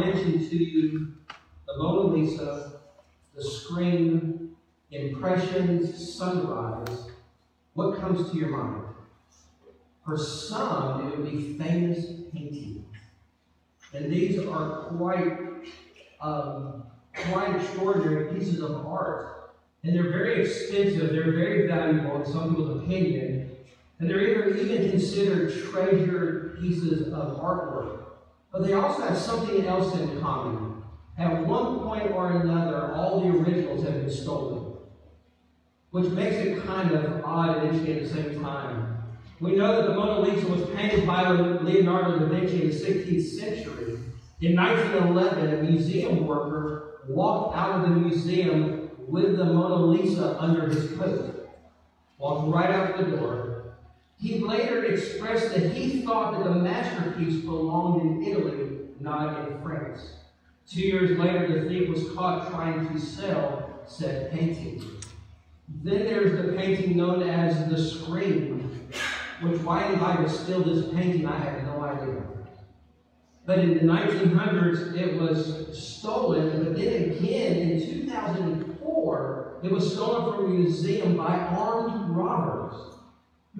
mention to you the Mona Lisa, the Scream, impressions, sunrise, what comes to your mind? For some, it would be famous paintings. And these are quite, um, quite extraordinary pieces of art. And they're very expensive, they're very valuable in some people's opinion. And they're even considered treasured pieces of artwork. But they also have something else in common. At one point or another, all the originals have been stolen, which makes it kind of odd and interesting at the same time. We know that the Mona Lisa was painted by Leonardo da Vinci in the 16th century. In 1911, a museum worker walked out of the museum with the Mona Lisa under his coat, walked right out the door. He later expressed that he thought that the masterpiece belonged in Italy, not in France. Two years later, the thief was caught trying to sell said painting. Then there's the painting known as the Scream, which why anybody would steal this painting, I have no idea. But in the 1900s, it was stolen, but then again in 2004, it was stolen from a museum by armed robbers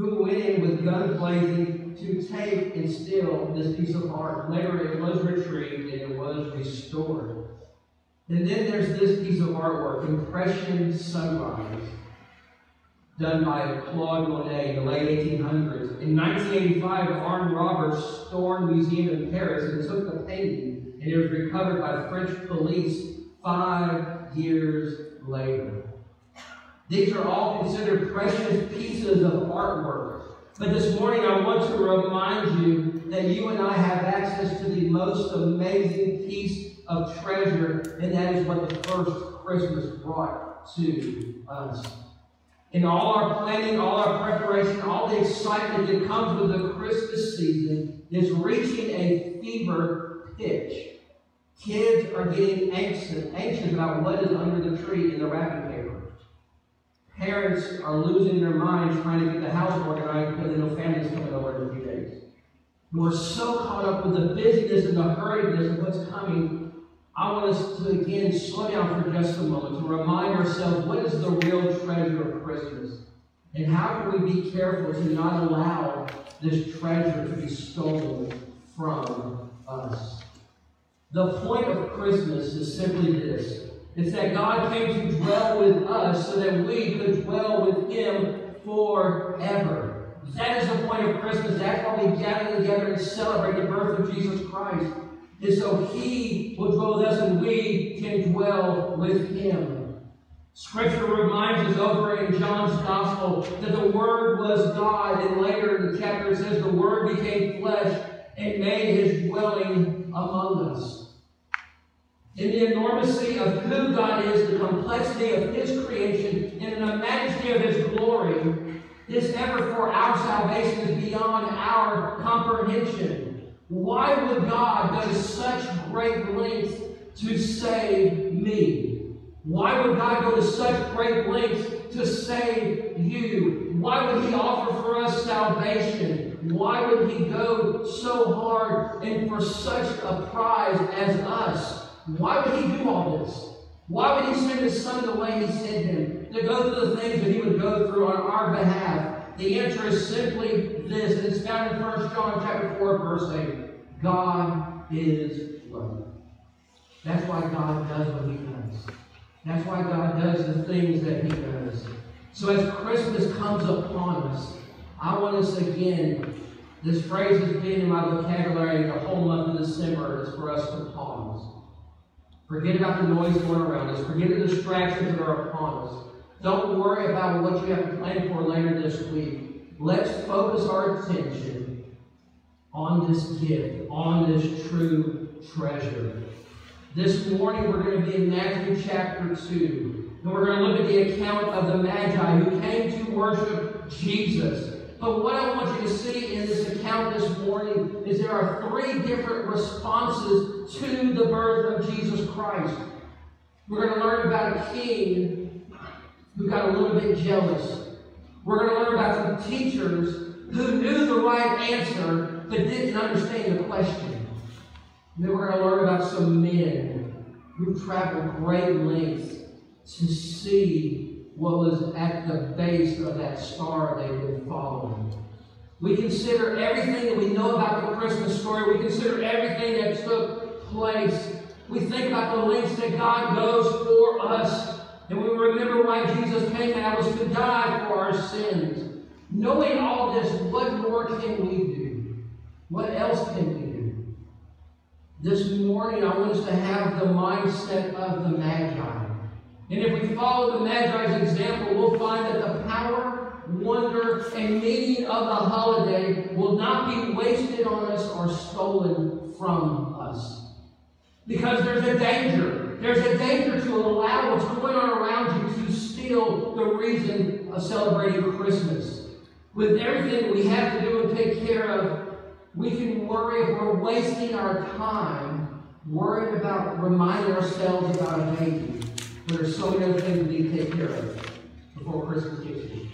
who went in with gun blazing to take and steal this piece of art. Later, it was retrieved and it was restored. And then there's this piece of artwork, Impression Sunrise done by Claude Monet in the late 1800s. In 1985, armed robbers stormed museum in Paris and took the painting, and it was recovered by French police five years later. These are all considered precious pieces of artwork. But this morning, I want to remind you that you and I have access to the most amazing piece of treasure, and that is what the first Christmas brought to us in all our planning, all our preparation, all the excitement that comes with the Christmas season is reaching a fever pitch. Kids are getting anxious, anxious about what is under the tree in the wrapping. Parents are losing their minds trying to get the house organized because they know family's coming over in a few days. We're so caught up with the busyness and the hurriedness of what's coming I want us to again slow down for just a moment to remind ourselves what is the real treasure of Christmas and how can we be careful to not allow this treasure to be stolen from us. The point of Christmas is simply this it's that God came to dwell with us so that we could dwell with Him forever. That is the point of Christmas. That's why we gather together and celebrate the birth of Jesus Christ and so he will dwell with us and we can dwell with him. Scripture reminds us over in John's Gospel that the Word was God, and later in the chapter it says the Word became flesh and made his dwelling among us. In the enormity of who God is, the complexity of his creation, and in the majesty of his glory, this effort for our salvation is beyond our comprehension. Why would God go to such great lengths to save me? Why would God go to such great lengths to save you? Why would He offer for us salvation? Why would He go so hard and for such a prize as us? Why would He do all this? Why would He send His Son the way He sent Him? To go through the things that He would go through on our behalf the answer is simply this, and it's found in 1 John chapter 4, verse 8. God is love. That's why God does what he does. That's why God does the things that he does. So as Christmas comes upon us, I want us again, this phrase has been in my vocabulary the whole month of December, is for us to pause. Forget about the noise going around us. Forget the distractions that are upon us. Don't worry about what you have planned for later this week. Let's focus our attention on this gift, on this true treasure. This morning we're going to be in Matthew chapter 2. And we're going to look at the account of the Magi who came to worship Jesus. But what I want you to see in this account this morning is there are three different responses to the birth of Jesus Christ. We're going to learn about a king who got a little bit jealous. We're going to learn about some teachers who knew the right answer but didn't understand the question. And then we're going to learn about some men who traveled great lengths to see what was at the base of that star they were following. We consider everything that we know about the Christmas story. We consider everything that took place. We think about the lengths that God goes for us. And we remember why Jesus came and was to die for our sins. Knowing all this, what more can we do? What else can we do? This morning, I want us to have the mindset of the Magi. And if we follow the Magi's example, we'll find that the power, wonder, and meaning of the holiday will not be wasted on us or stolen from us. Because there's a danger. There's a danger to allow what's going on around you to steal the reason of celebrating Christmas. With everything we have to do and take care of, we can worry if we're wasting our time worrying about reminding ourselves about a baby. There's so many other things we need to take care of before Christmas gets here.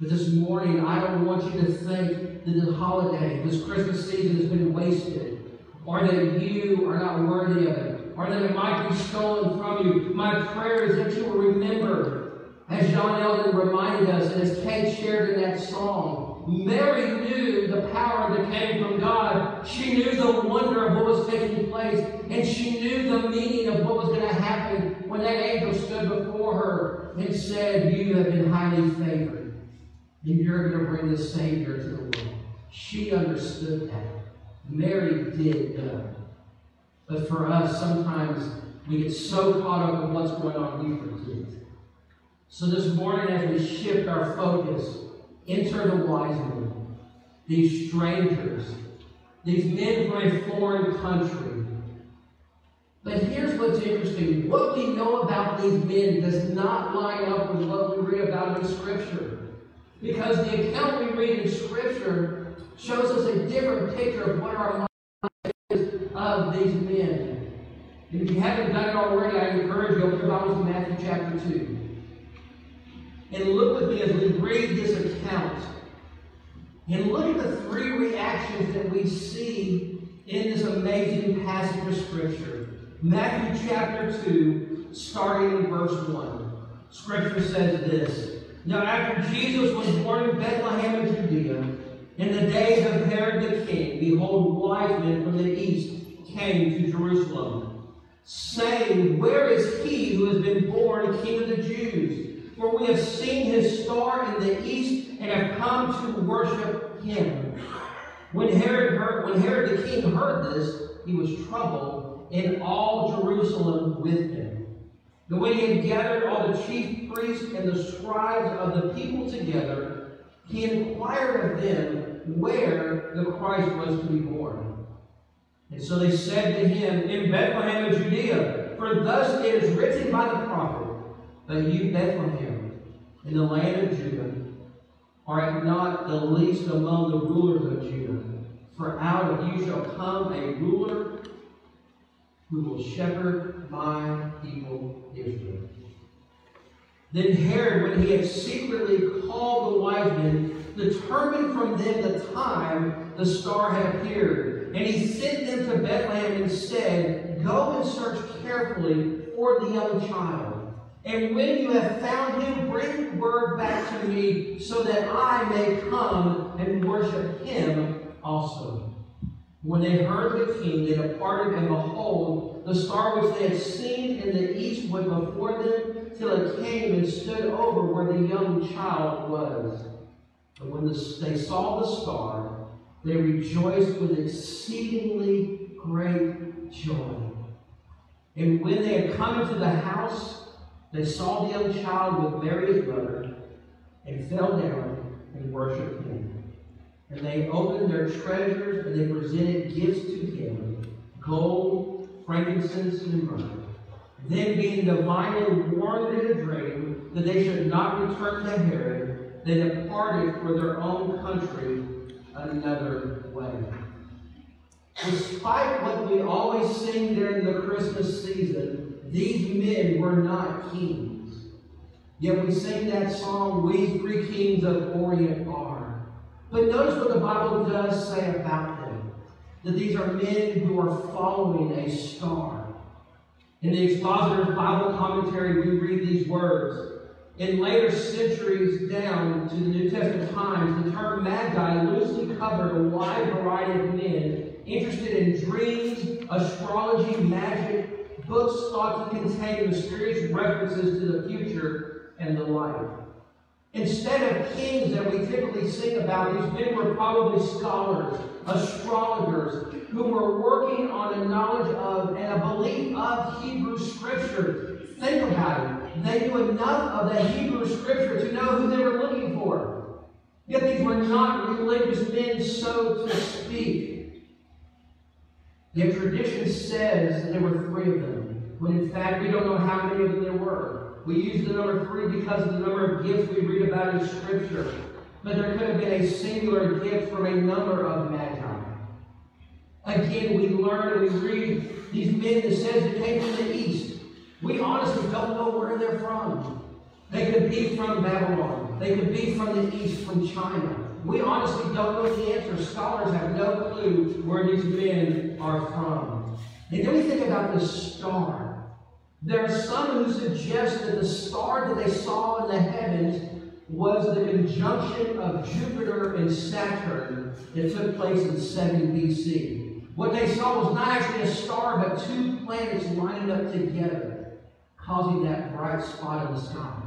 But this morning, I don't want you to think that this holiday, this Christmas season has been wasted, or that you are not worthy of it, or that it might be stolen from you. My prayer is that you will remember, as John Eldon reminded us, and as Kate shared in that song, Mary knew the power that came from God. She knew the wonder of what was taking place, and she knew the meaning of what was going to happen when that angel stood before her and said, You have been highly favored, and you're going to bring the Savior to the world. She understood that. Mary did know. But for us, sometimes we get so caught up in what's going on, we forget. So this morning, as we shift our focus, enter the wise men, these strangers, these men from a foreign country. But here's what's interesting. What we know about these men does not line up with what we read about in Scripture. Because the account we read in Scripture shows us a different picture of what our mind is of these men. And if you haven't done it already, I encourage you, open your Bibles to Matthew chapter 2. And look with me as we read this account. And look at the three reactions that we see in this amazing passage of Scripture. Matthew chapter 2, starting in verse 1. Scripture says this Now, after Jesus was born in Bethlehem of Judea, in the days of Herod the king, behold, wise men from the east came to Jerusalem, saying, Where is he who has been born king of the Jews? For we have seen his star in the east and have come to worship him. When Herod, heard, when Herod the king heard this, he was troubled, and all Jerusalem with him. And when he had gathered all the chief priests and the scribes of the people together, he inquired of them where the Christ was to be born. And so they said to him, In Bethlehem of Judea, for thus it is written by the prophet. But you, Bethlehem, in the land of Judah, are not the least among the rulers of Judah. For out of you shall come a ruler who will shepherd my people Israel. Then Herod, when he had secretly called the wise men, determined from them the time the star had appeared. And he sent them to Bethlehem and said, Go and search carefully for the young child. And when you have found him, bring word back to me so that I may come and worship him also. When they heard the king, they departed, and behold, the star which they had seen in the east went before them till it came and stood over where the young child was. And when the, they saw the star, they rejoiced with exceedingly great joy. And when they had come into the house, they saw the young child with Mary his mother and fell down and worshipped him. And they opened their treasures and they presented gifts to him gold, frankincense, and myrrh. Then, being divinely warned in a dream that they should not return to Herod, they departed for their own country another way. Despite what we always sing during the Christmas season, these men were not kings. Yet we sing that song, We Three Kings of Orient Are. But notice what the Bible does say about them. that these are men who are following a star. In the Expositor's Bible commentary, we read these words. In later centuries down to the New Testament times, the term magi loosely covered a wide variety of men interested in dreams, astrology, magic, books thought to contain mysterious references to the future and the life. Instead of kings that we typically sing about, these men were probably scholars, astrologers, who were working on a knowledge of and a belief of Hebrew Scripture. Think about it. They knew enough of the Hebrew Scripture to know who they were looking for. Yet these were not religious men, so to speak. Yet tradition says that there were three of them, when in fact we don't know how many of them there were. We use the number three because of the number of gifts we read about in Scripture. But there could have been a singular gift from a number of magi. Again, we learn and we read these men that says they came from the east. We honestly don't know where they're from. They could be from Babylon. They could be from the east, from China. We honestly don't know the answer. Scholars have no clue where these men are from. And then we think about this star. There are some who suggest that the star that they saw in the heavens was the conjunction of Jupiter and Saturn that took place in 70 BC. What they saw was not actually a star, but two planets lining up together, causing that bright spot in the sky.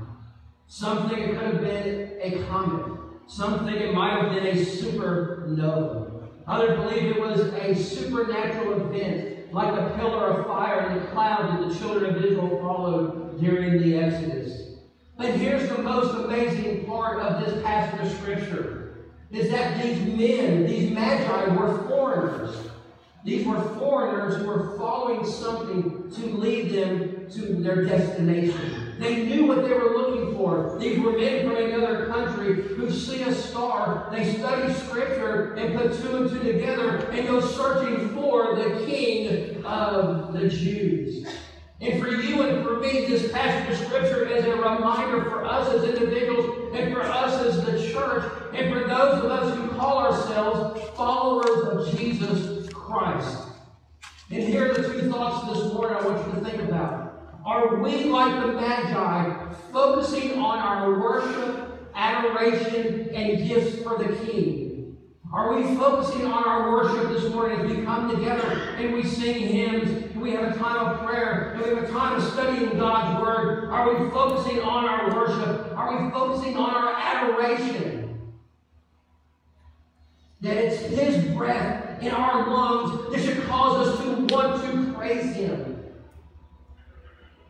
Some think it could have been a comet. Some think it might have been a supernova. Others believe it was a supernatural event like a pillar of fire in the cloud that the children of Israel followed during the Exodus. But here's the most amazing part of this passage of Scripture is that these men, these magi, were foreigners. These were foreigners who were following something to lead them to their destination. They knew what they were looking for. These were men from another country who see a star, they study Scripture and put two and two together and go searching for the King of the Jews. And for you and for me, this passage of Scripture is a reminder for us as individuals and for us as the church and for those of us who call ourselves followers of Jesus Christ. And here are the two thoughts this morning I want you to think about. Are we like the Magi, focusing on our worship, adoration, and gifts for the King? Are we focusing on our worship this morning as we come together and we sing hymns, and we have a time of prayer, and we have a time of studying God's Word? Are we focusing on our worship? Are we focusing on our adoration? That it's His breath in our lungs that should cause us to want to praise Him.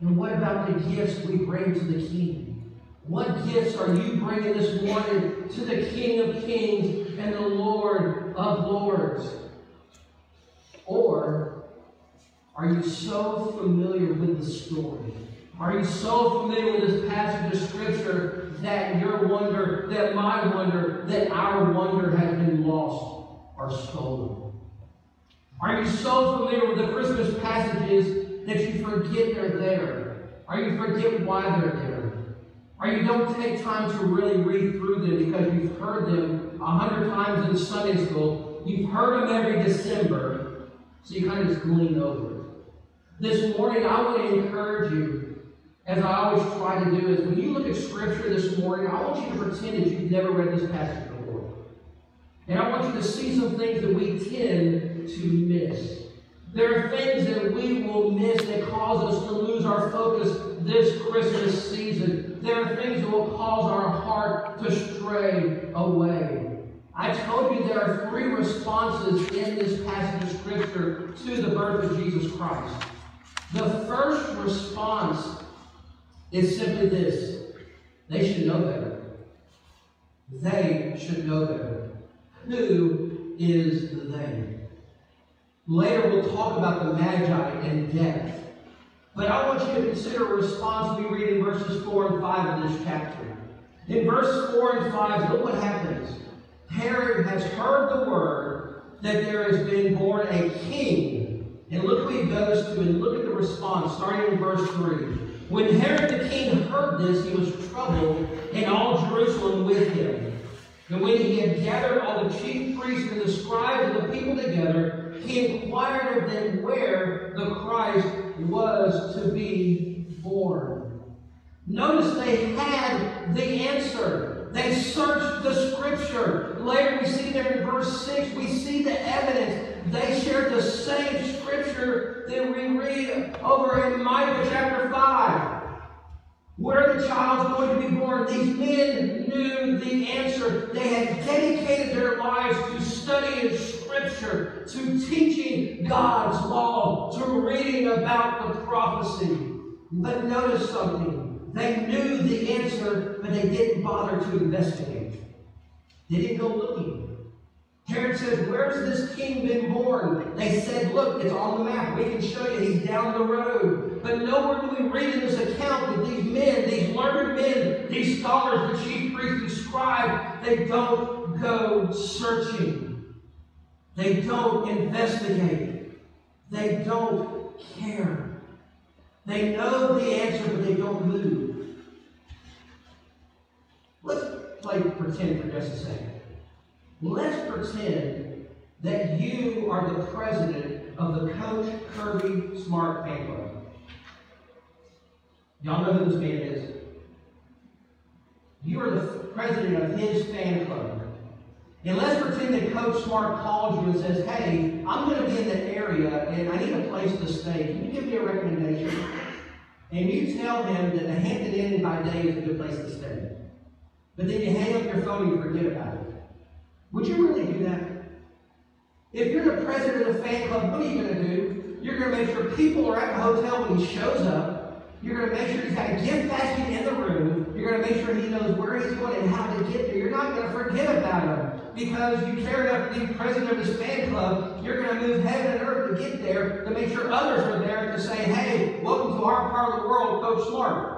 And what about the gifts we bring to the King? What gifts are you bringing this morning to the King of Kings and the Lord of Lords? Or are you so familiar with the story? Are you so familiar with this passage of Scripture that your wonder, that my wonder, that our wonder has been lost or stolen? Are you so familiar with the Christmas passages that you forget they're there? Or you forget why they're there? Or you don't take time to really read through them because you've heard them a hundred times in Sunday school. You've heard them every December, so you kind of just glean over it. This morning, I want to encourage you as I always try to do, is when you look at Scripture this morning, I want you to pretend that you've never read this passage before. And I want you to see some things that we tend to miss. There are things that we will miss that cause us to lose our focus this Christmas season. There are things that will cause our heart to stray away. I told you there are three responses in this passage of Scripture to the birth of Jesus Christ. The first response is simply this they should know better. They should know better. Who is the they? Later we'll talk about the Magi and death. But I want you to consider a response we read in verses 4 and 5 of this chapter. In verse 4 and 5, look what happens. Herod has heard the word that there has been born a king. And look who he goes to and look at the response, starting in verse 3. When Herod the king heard this, he was troubled, and all Jerusalem with him. And when he had gathered all the chief priests and the scribes and the people together, he inquired of them where the Christ was to be born. Notice they had the answer. They searched the scripture. Later we see there in verse 6, we see the evidence. They shared the same scripture that we read over in Micah chapter 5. Where the child's going to be born, these men knew the answer. They had dedicated their lives to studying Scripture, to teaching God's law, to reading about the prophecy. But notice something. They knew the answer, but they didn't bother to investigate. They didn't go looking. Herod says, Where's this king been born? They said, Look, it's on the map. We can show you. He's down the road. But nowhere do we read in this account that these men, these learned men, these scholars, the chief priests and scribe, they don't go searching. They don't investigate. They don't care. They know the answer, but they don't move. Let's play pretend for just a second. Let's pretend that you are the president of the Coach Kirby Smart Fan Club. Y'all know who this man is. You are the president of his fan club. And let's pretend that Coach Smart calls you and says, Hey, I'm going to be in the area and I need a place to stay. Can you give me a recommendation? And you tell him that the Hampton Inn by day is a good place to stay. But then you hang up your phone and you forget about it. Would you really do that? If you're the president of the fan club, what are you going to do? You're going to make sure people are at the hotel when he shows up. You're going to make sure he's got a gift basket in the room. You're going to make sure he knows where he's going and how to get there. You're not going to forget about him because you care enough to be president of this fan club. You're going to move heaven and earth to get there to make sure others are there to say, hey, welcome to our part of the world, Coach Smart.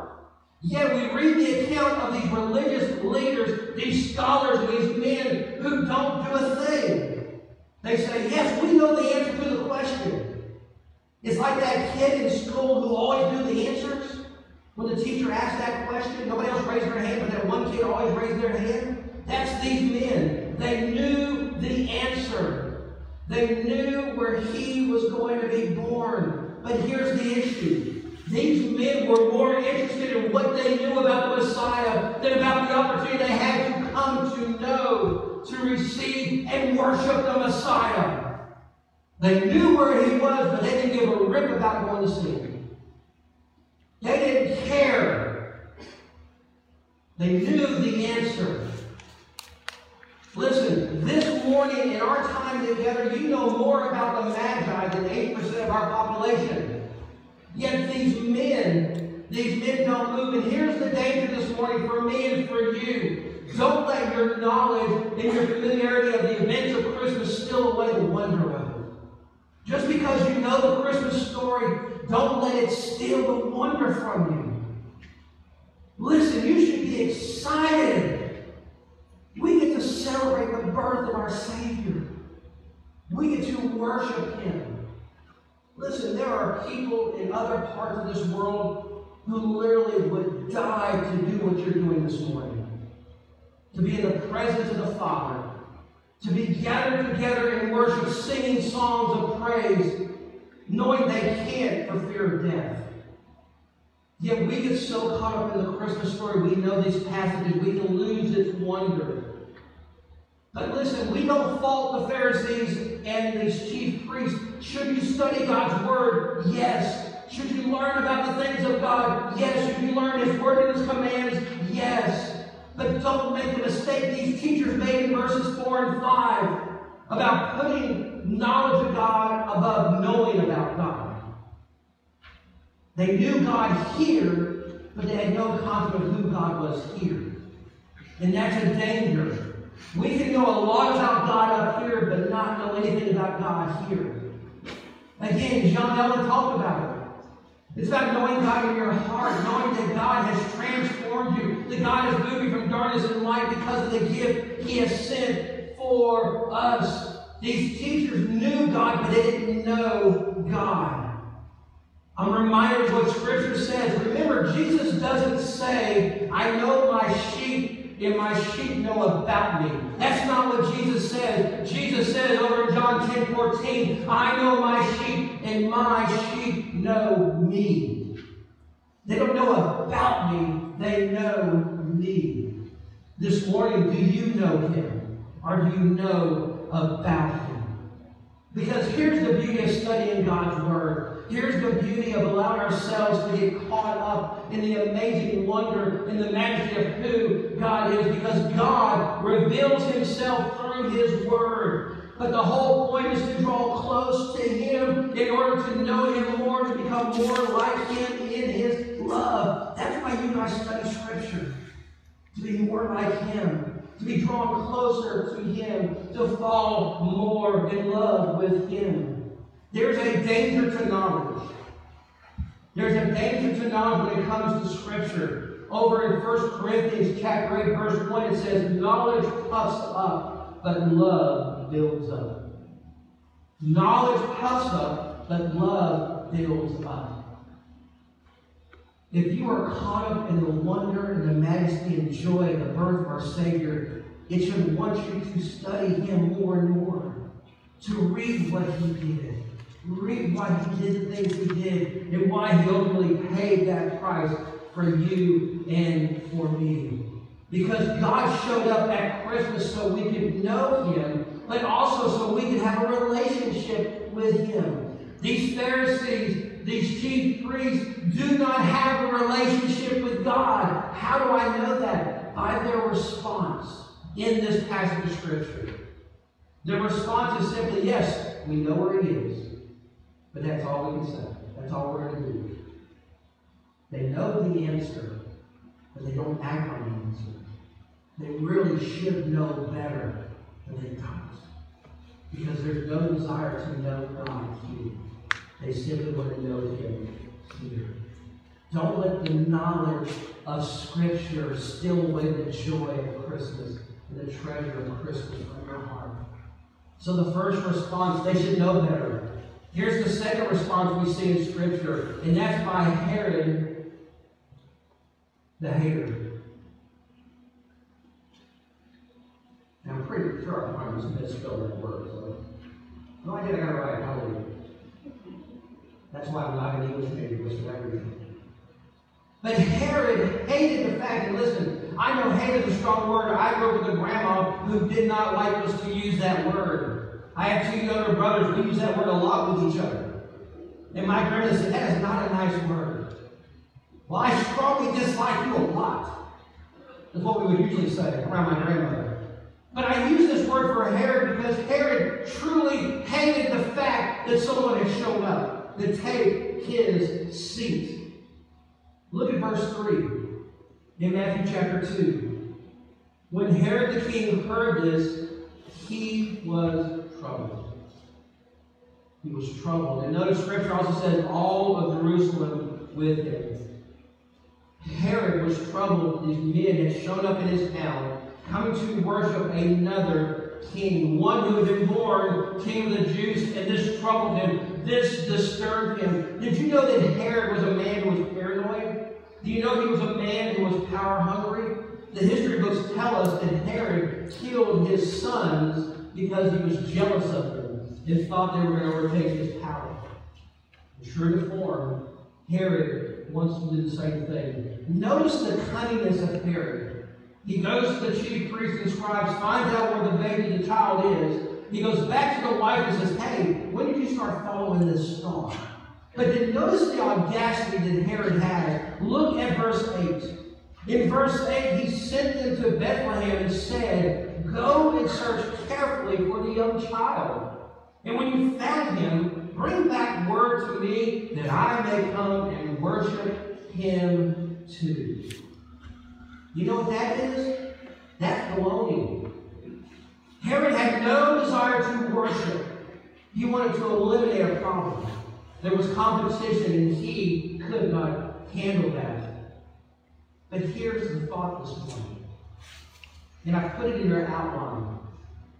Yet we read the account of these religious leaders, these scholars, these men who don't do a thing. They say, Yes, we know the answer to the question. It's like that kid in school who always knew the answers. When the teacher asked that question, nobody else raised their hand, but that one kid always raised their hand. That's these men. They knew the answer. They knew where he was going to be born. But here's the issue these men were more interested in what they knew about the Messiah than about the opportunity they had to come to know, to receive, and worship the Messiah. They knew where he was, but they didn't give a rip about going to see him. They didn't care. They knew the answer. Listen, this morning in our time together, you know more about the Magi than 8% of our population. Yet these men, these men don't move. And here's the danger this morning for me and for you. Don't let your knowledge and your familiarity of the events of Christmas steal away the wonder of it. Just because you know the Christmas story, don't let it steal the wonder from you. Listen, you should be excited. Celebrate the birth of our Savior. We get to worship Him. Listen, there are people in other parts of this world who literally would die to do what you're doing this morning. To be in the presence of the Father. To be gathered together in worship, singing songs of praise, knowing they can't for fear of death. Yet we get so caught up in the Christmas story, we know these passages, we can lose its wonder. But listen, we don't fault the Pharisees and these chief priests. Should you study God's Word? Yes. Should you learn about the things of God? Yes. Should you learn His Word and His commands? Yes. But don't make the mistake these teachers made in verses 4 and 5 about putting knowledge of God above knowing about God. They knew God here, but they had no concept of who God was here. And that's a danger. We can know a lot about God up here, but not know anything about God here. Again, John Ellen talked about it. It's about knowing God in your heart, knowing that God has transformed you, that God moved you from darkness and light because of the gift He has sent for us. These teachers knew God, but they didn't know God. I'm reminded of what Scripture says. Remember, Jesus doesn't say, I know my sheep and my sheep know about me. That's not what Jesus says. Jesus says over in John 10 14, I know my sheep, and my sheep know me. They don't know about me, they know me. This morning, do you know him? Or do you know about him? Because here's the beauty of studying God's Word. Here's the beauty of allowing ourselves to get caught up in the amazing wonder and the majesty of who God is. Because God reveals Himself through His Word. But the whole point is to draw close to Him in order to know Him more, to become more like Him in His love. That's why you guys study Scripture. To be more like Him to be drawn closer to Him, to fall more in love with Him. There's a danger to knowledge. There's a danger to knowledge when it comes to Scripture. Over in 1 Corinthians chapter 8, verse 1, it says, Knowledge puffs up, but love builds up. Knowledge puffs up, but love builds up. If you are caught up in the wonder and the majesty and joy of the birth of our Savior, it should want you to study Him more and more, to read what He did, read why He did the things He did, and why He ultimately paid that price for you and for me. Because God showed up at Christmas so we could know Him, but also so we could have a relationship with Him. These Pharisees these chief priests do not have a relationship with God. How do I know that? By their response in this passage of Scripture. Their response is simply, yes, we know where He is. But that's all we can say. That's all we're going to do. They know the answer, but they don't act on the answer. They really should know better, than they don't. Because there's no desire to know God here. They simply want to know Him here. Don't let the knowledge of Scripture steal away the joy of Christmas the treasure of Christmas from your heart. So the first response, they should know better. Here's the second response we see in Scripture, and that's by Herod the hater. Now, I'm pretty sure I probably misspelled that word, so. No, I did, I got it right. Hallelujah. That's why I'm not an English major, was everything. But Herod hated the fact, and listen, I know hate is a strong word. I grew up with a grandma who did not like us to use that word. I have two younger brothers. We use that word a lot with each other. And my grandma said, that is not a nice word. Well, I strongly dislike you a lot. is what we would usually say around my grandmother. But I use this word for Herod because Herod truly hated the fact that someone had shown up to take his seat. Look at verse 3 in Matthew chapter 2. When Herod the king heard this, he was troubled. He was troubled. And notice scripture also says, all of Jerusalem with him. Herod was troubled. These men had shown up in his town, coming to worship another king, one who had been born king of the Jews, and this troubled him. This disturbed him. Did you know that Herod was a man who was paranoid? Do you know he was a man who was power hungry? The history books tell us that Herod killed his sons because he was jealous of them and thought they were going to overtake his power. True to form, Herod wants to do the same thing. Notice the cunningness of Herod. He goes to the chief priests and scribes, finds out where the baby, the child is. He goes back to the wife and says, Hey, when did you start following this star? But then notice the audacity that Herod had. Look at verse 8. In verse 8, he sent them to Bethlehem and said, Go and search carefully for the young child. And when you found him, bring back word to me that I may come and worship him too. You know what that is? That's baloney. Herod had no desire to worship. He wanted to eliminate a problem. There was competition, and he could not handle that. But here's the thought this morning. And I put it in your outline.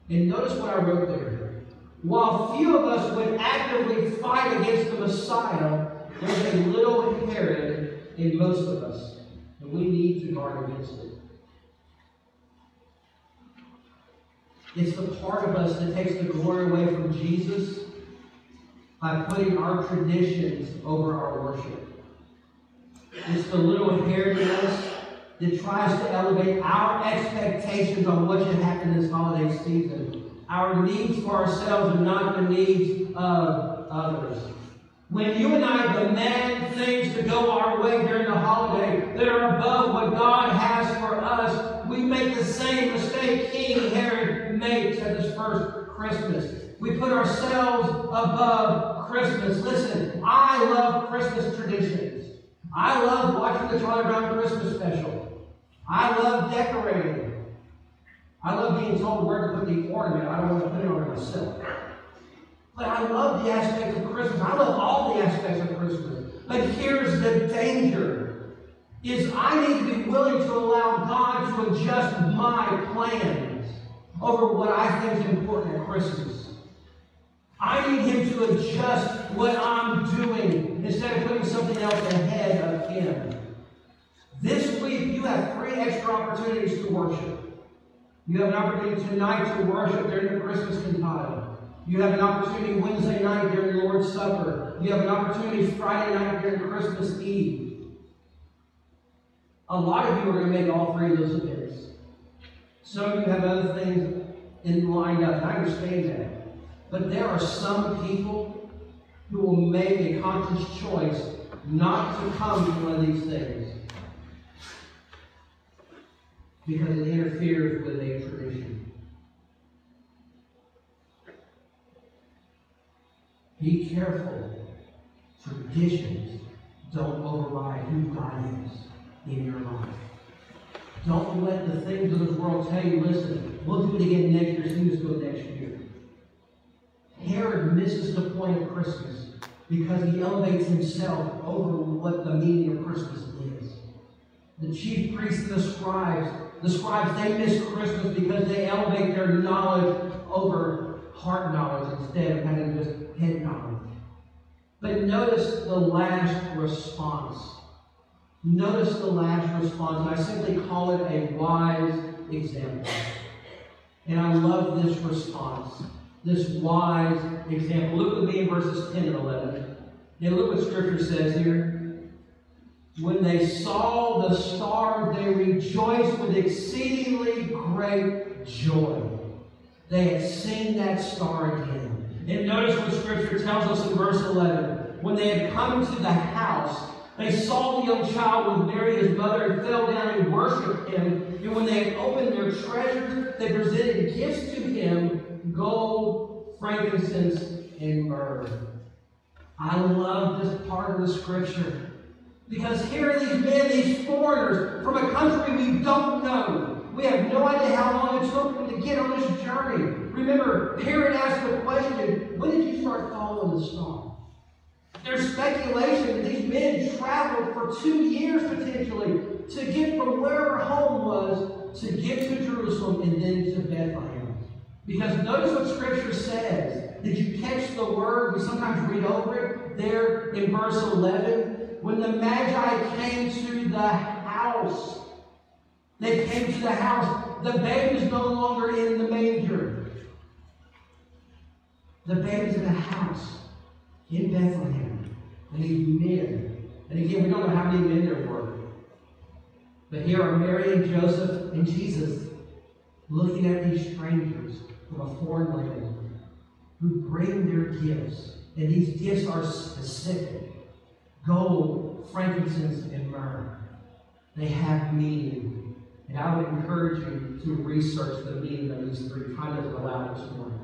And notice what I wrote there. While few of us would actively fight against the Messiah, there's a little Herod in most of us. And we need to guard against it. It's the part of us that takes the glory away from Jesus by putting our traditions over our worship. It's the little Herod in us that tries to elevate our expectations on what should happen this holiday season. Our needs for ourselves and not the needs of others. When you and I demand things to go our way during the holiday that are above what God has for us, we make the same mistake King Herod makes at his first Christmas. We put ourselves above Christmas. Listen, I love Christmas traditions. I love watching the Charlie Brown Christmas special. I love decorating. I love being told where to put the ornament. I don't want to put it on myself. But I love the aspects of Christmas. I love all the aspects of Christmas. But here's the danger. Is I need to be willing to allow God to adjust my plans over what I think is important at Christmas. I need Him to adjust what I'm doing instead of putting something else ahead of Him. This week, you have three extra opportunities to worship. You have an opportunity tonight to worship during the Christmas cantata. You have an opportunity Wednesday night during the Lord's Supper. You have an opportunity Friday night during Christmas Eve. A lot of you are going to make all three of those events. Some of you have other things in lined up, I understand that. But there are some people who will make a conscious choice not to come to one of these things because it interferes with a tradition. Be careful. Traditions don't override who God is in your life. Don't let the things of this world tell you, listen, we'll do it again next year, so you just go next year. Herod misses the point of Christmas because he elevates himself over what the meaning of Christmas is. The chief priests and the scribes, the scribes, they miss Christmas because they elevate their knowledge over heart knowledge instead of having just head knowledge. But notice the last response. Notice the last response, I simply call it a wise example. And I love this response, this wise example. Look with me in verses 10 and 11. And look what Scripture says here. When they saw the star, they rejoiced with exceedingly great joy. They had seen that star again. And notice what Scripture tells us in verse 11. When they had come to the house, they saw the young child with Mary, his mother, and fell down and worshipped him. And when they had opened their treasures, they presented gifts to him gold, frankincense, and myrrh. I love this part of the Scripture. Because here are these men, these foreigners from a country we don't know. We have no idea how long it took them to get on this journey. Remember, Herod asked the question, when did you start following the star? There's speculation that these men traveled for two years potentially to get from wherever home was to get to Jerusalem and then to Bethlehem. Because notice what Scripture says. Did you catch the word? We sometimes read over it there in verse 11. When the Magi came to the house, they came to the house. The babe is no longer in the manger. The babe is in the house in Bethlehem. And these men, and again, we don't know how many men there were. But here are Mary and Joseph and Jesus looking at these strangers from a foreign land who bring their gifts. And these gifts are specific gold, frankincense, and myrrh. They have meaning. And I would encourage you to research the meaning of these three. Time doesn't allow this morning.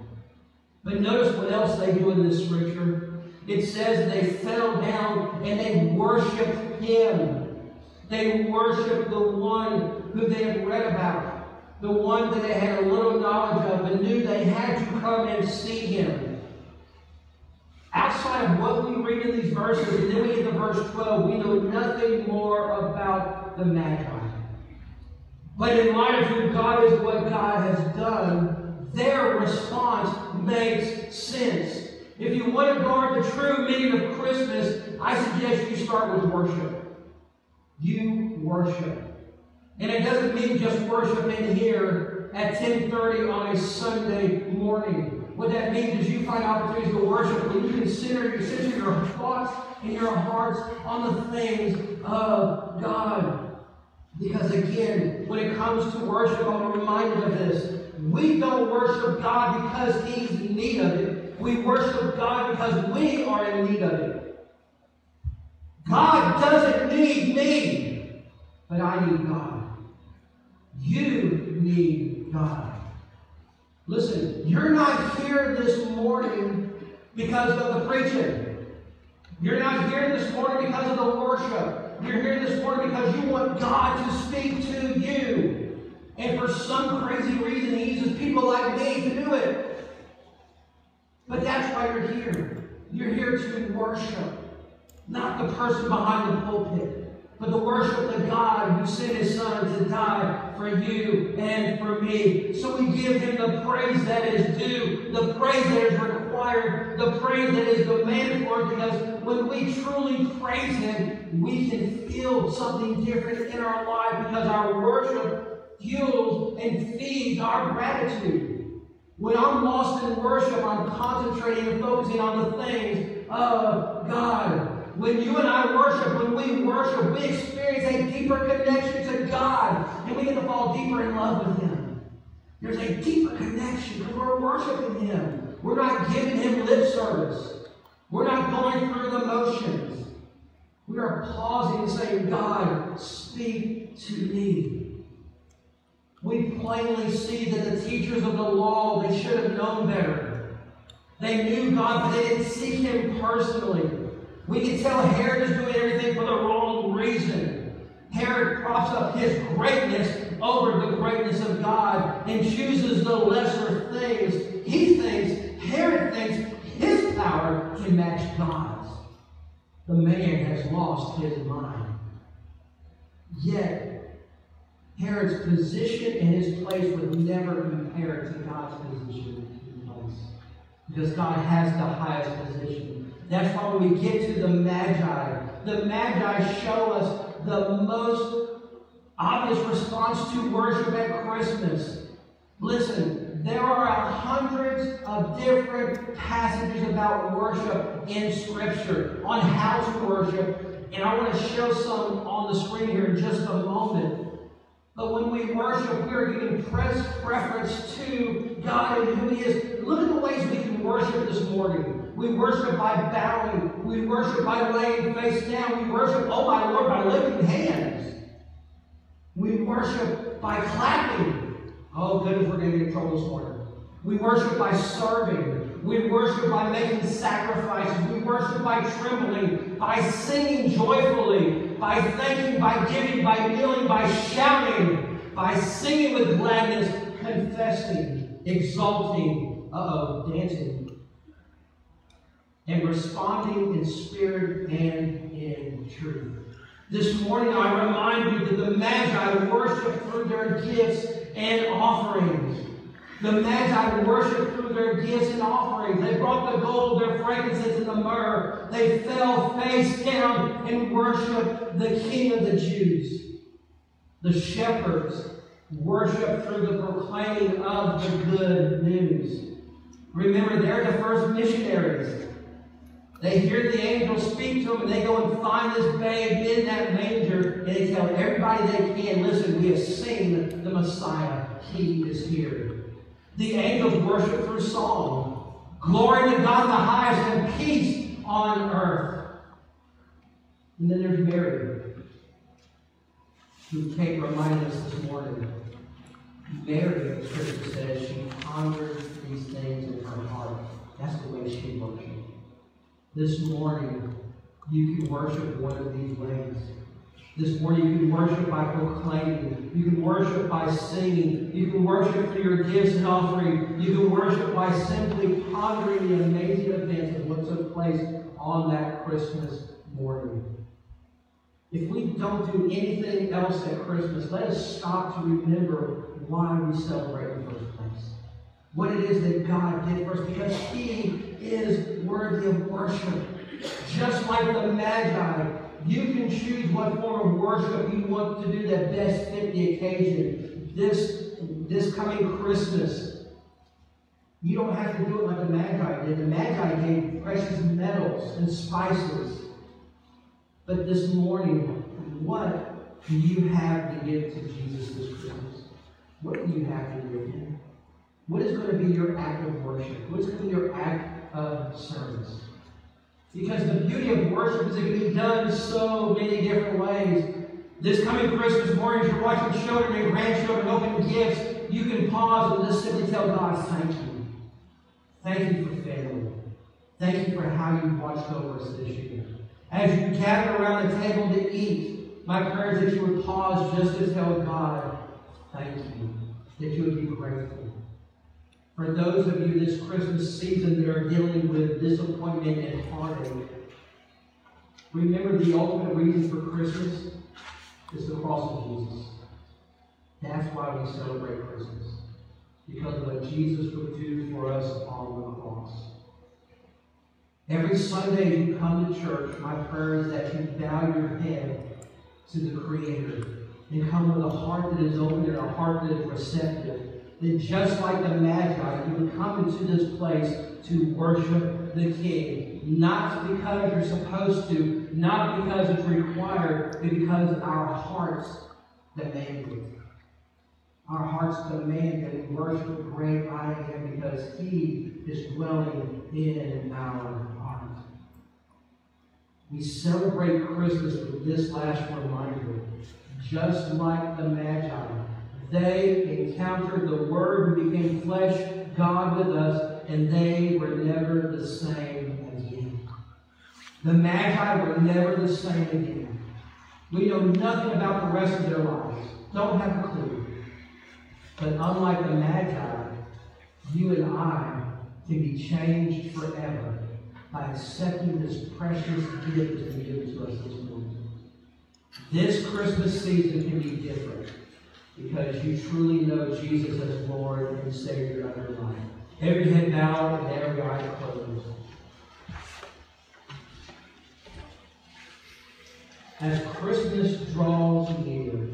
But notice what else they do in this scripture. It says they fell down and they worshiped him. They worshiped the one who they had read about, the one that they had a little knowledge of and knew they had to come and see him. Outside of what we read in these verses, and then we get to verse 12, we know nothing more about the Magi. But in light of who God is, what God has done, their response makes sense. If you want to guard the true meaning of Christmas, I suggest you start with worship. You worship. And it doesn't mean just worship in here at 10:30 on a Sunday morning. What that means is you find opportunities to worship when you consider, you center your thoughts and your hearts on the things of God. Because again, when it comes to worship, I'm reminded of this. We don't worship God because He's in need of it. We worship God because we are in need of it. God doesn't need me, but I need God. You need God. Listen, you're not here this morning because of the preaching. You're not here this morning because of the worship. You're here this morning because you want God to speak to you. And for some crazy reason, He uses people like me to do it. But that's why you're here. You're here to worship, not the person behind the pulpit but the worship of God who sent his son to die for you and for me. So we give him the praise that is due, the praise that is required, the praise that is demanded for us, because when we truly praise him, we can feel something different in our life because our worship fuels and feeds our gratitude. When I'm lost in worship, I'm concentrating and focusing on the things of God. When you and I worship, when we worship, we experience a deeper connection to God, and we get to fall deeper in love with Him. There's a deeper connection because we're worshiping Him. We're not giving Him lip service. We're not going through the motions. We are pausing and saying, God, speak to me. We plainly see that the teachers of the law, they should have known better. They knew God, but they didn't seek Him personally. We can tell Herod is doing everything for the wrong reason. Herod props up his greatness over the greatness of God and chooses the lesser things. He thinks, Herod thinks his power can match God's. The man has lost his mind. Yet, Herod's position and his place would never compare to God's position and place. Because God has the highest position. That's why when we get to the Magi, the Magi show us the most obvious response to worship at Christmas. Listen, there are hundreds of different passages about worship in Scripture on how to worship, and I want to show some on the screen here in just a moment. But when we worship, we are giving press preference to God and who He is. Look at the ways we can worship this morning. We worship by bowing. We worship by laying face down. We worship, oh my Lord, by lifting hands. We worship by clapping. Oh goodness, we're going to get in trouble this morning. We worship by serving. We worship by making sacrifices. We worship by trembling, by singing joyfully, by thanking, by giving, by kneeling, by shouting, by singing with gladness, confessing, exalting, uh oh, dancing, and responding in spirit and in truth. This morning, I remind you that the Magi worship through their gifts and offerings. The Magi worship through their gifts and offerings. They brought the gold, their frankincense, and the myrrh. They fell face down and worshiped the King of the Jews. The shepherds worship through the proclaiming of the good news. Remember, they're the first missionaries. They hear the angel speak to them, and they go and find this babe in that manger, and they tell everybody they can, listen, we have seen the Messiah. He is here. The angels worship through song. Glory to God the highest and peace on earth. And then there's Mary, who came remind us this morning. Mary, the scripture says, she pondered these things in her heart. That's the way she worshiped. This morning, you can worship one of these ways. This morning, you can worship by proclaiming. You can worship by singing. You can worship through your gifts and offering. You can worship by simply pondering the amazing events of what took place on that Christmas morning. If we don't do anything else at Christmas, let us stop to remember why we celebrate in the first place. What it is that God did for us, because He is worthy of worship. Just like the Magi, you can choose what form of worship you want to do that best fit the occasion. This this coming Christmas, you don't have to do it like the Magi did. The Magi gave precious metals and spices. But this morning, what do you have to give to Jesus this Christmas? What do you have to give him? What is going to be your act of worship? What is going to be your act of service? Because the beauty of worship is it can be done so many different ways. This coming Christmas morning, you're watching children and grandchildren open gifts, you can pause and just simply tell God, thank you. Thank you for family. Thank you for how you've watched over us this year. As you gather around the table to eat, my prayer is that you would pause just to tell God, thank you. That you would be grateful. For those of you this Christmas season that are dealing with disappointment and heartache, remember the ultimate reason for Christmas is the cross of Jesus. That's why we celebrate Christmas. Because of what Jesus would do for us on the cross. Every Sunday you come to church, my prayer is that you bow your head to the Creator and come with a heart that is open and a heart that is receptive that just like the Magi, you would come into this place to worship the King. Not because you're supposed to, not because it's required, but because our hearts demand it. Our hearts demand that we worship the great I am because He is dwelling in our heart. We celebrate Christmas with this last reminder. Just like the Magi, they encountered the Word who became flesh, God with us, and they were never the same again. The Magi were never the same again. We know nothing about the rest of their lives, don't have a clue. But unlike the Magi, you and I can be changed forever by accepting this precious gift gives to us this morning. This Christmas season can be different because you truly know Jesus as Lord and Savior of your life. Every head bowed and every eye closed. As Christmas draws near,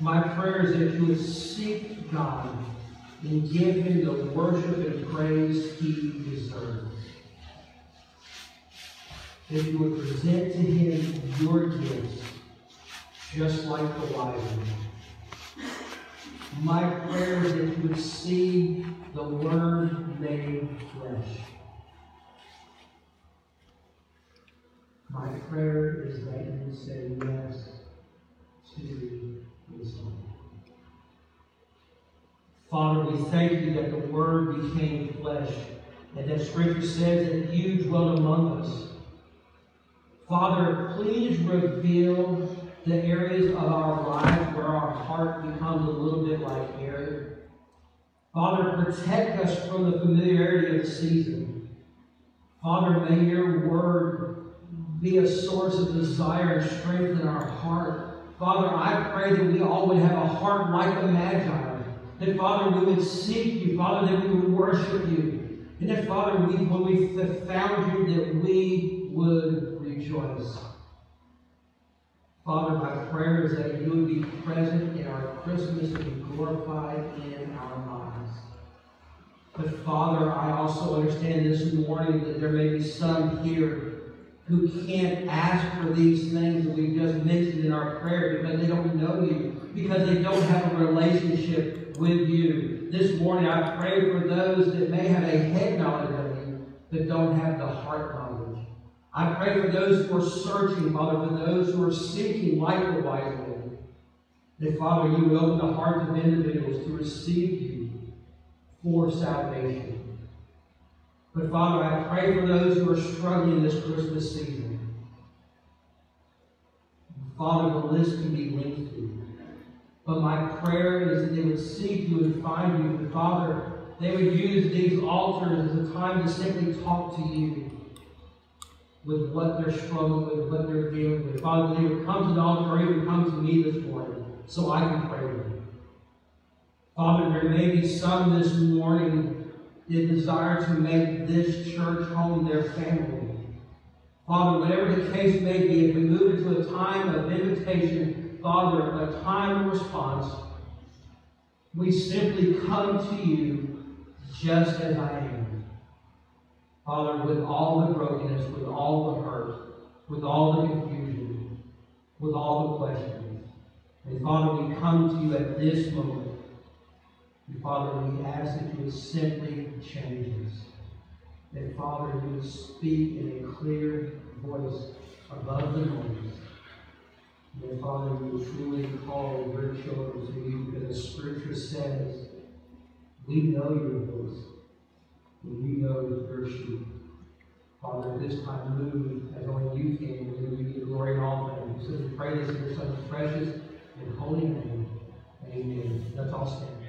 my prayer is that you would seek God and give him the worship and praise he deserves. That you would present to him your gifts, just like the wise. My prayer is that you would see the Word made flesh. My prayer is that you would say yes to this Father, we thank you that the Word became flesh and that Scripture says that you dwell among us. Father, please reveal the areas of our lives where our heart becomes a little bit like Herod. Father, protect us from the familiarity of the season. Father, may your word be a source of desire and strength in our heart. Father, I pray that we all would have a heart like the Magi. That, Father, we would seek you. Father, that we would worship you. And that, Father, we, when we found you, that we would rejoice. Father, my prayer is that you would be present in our Christmas and glorified in our lives. But Father, I also understand this morning that there may be some here who can't ask for these things that we just mentioned in our prayer because they don't know you, because they don't have a relationship with you. This morning I pray for those that may have a head knowledge of you, but don't have the heart knowledge. I pray for those who are searching, Father, for those who are seeking like the wise men. That, Father, you will open the hearts of individuals to receive you for salvation. But, Father, I pray for those who are struggling this Christmas season. Father, the list can be lengthy. But my prayer is that they would seek you and find you. And, Father, they would use these altars as a time to simply talk to you with what they're struggling with, what they're dealing with. Father, they would come to the altar or even come to me this morning so I can pray with them. Father, there may be some this morning that desire to make this church home their family. Father, whatever the case may be, if we move into a time of invitation, Father, a time of response, We simply come to you just as I am. Father, with all the brokenness, with all the hurt, with all the confusion, with all the questions. And Father, we come to you at this moment. And Father, we ask that you would simply change us. That Father, you would speak in a clear voice above the noise. That Father, you truly call your children to you because the scripture says, we know your voice. And we know your sheep. Father, at this time, move as only you can. We give you glory in all things. So we pray this in your Son's precious and holy name. Amen. Let's all stand.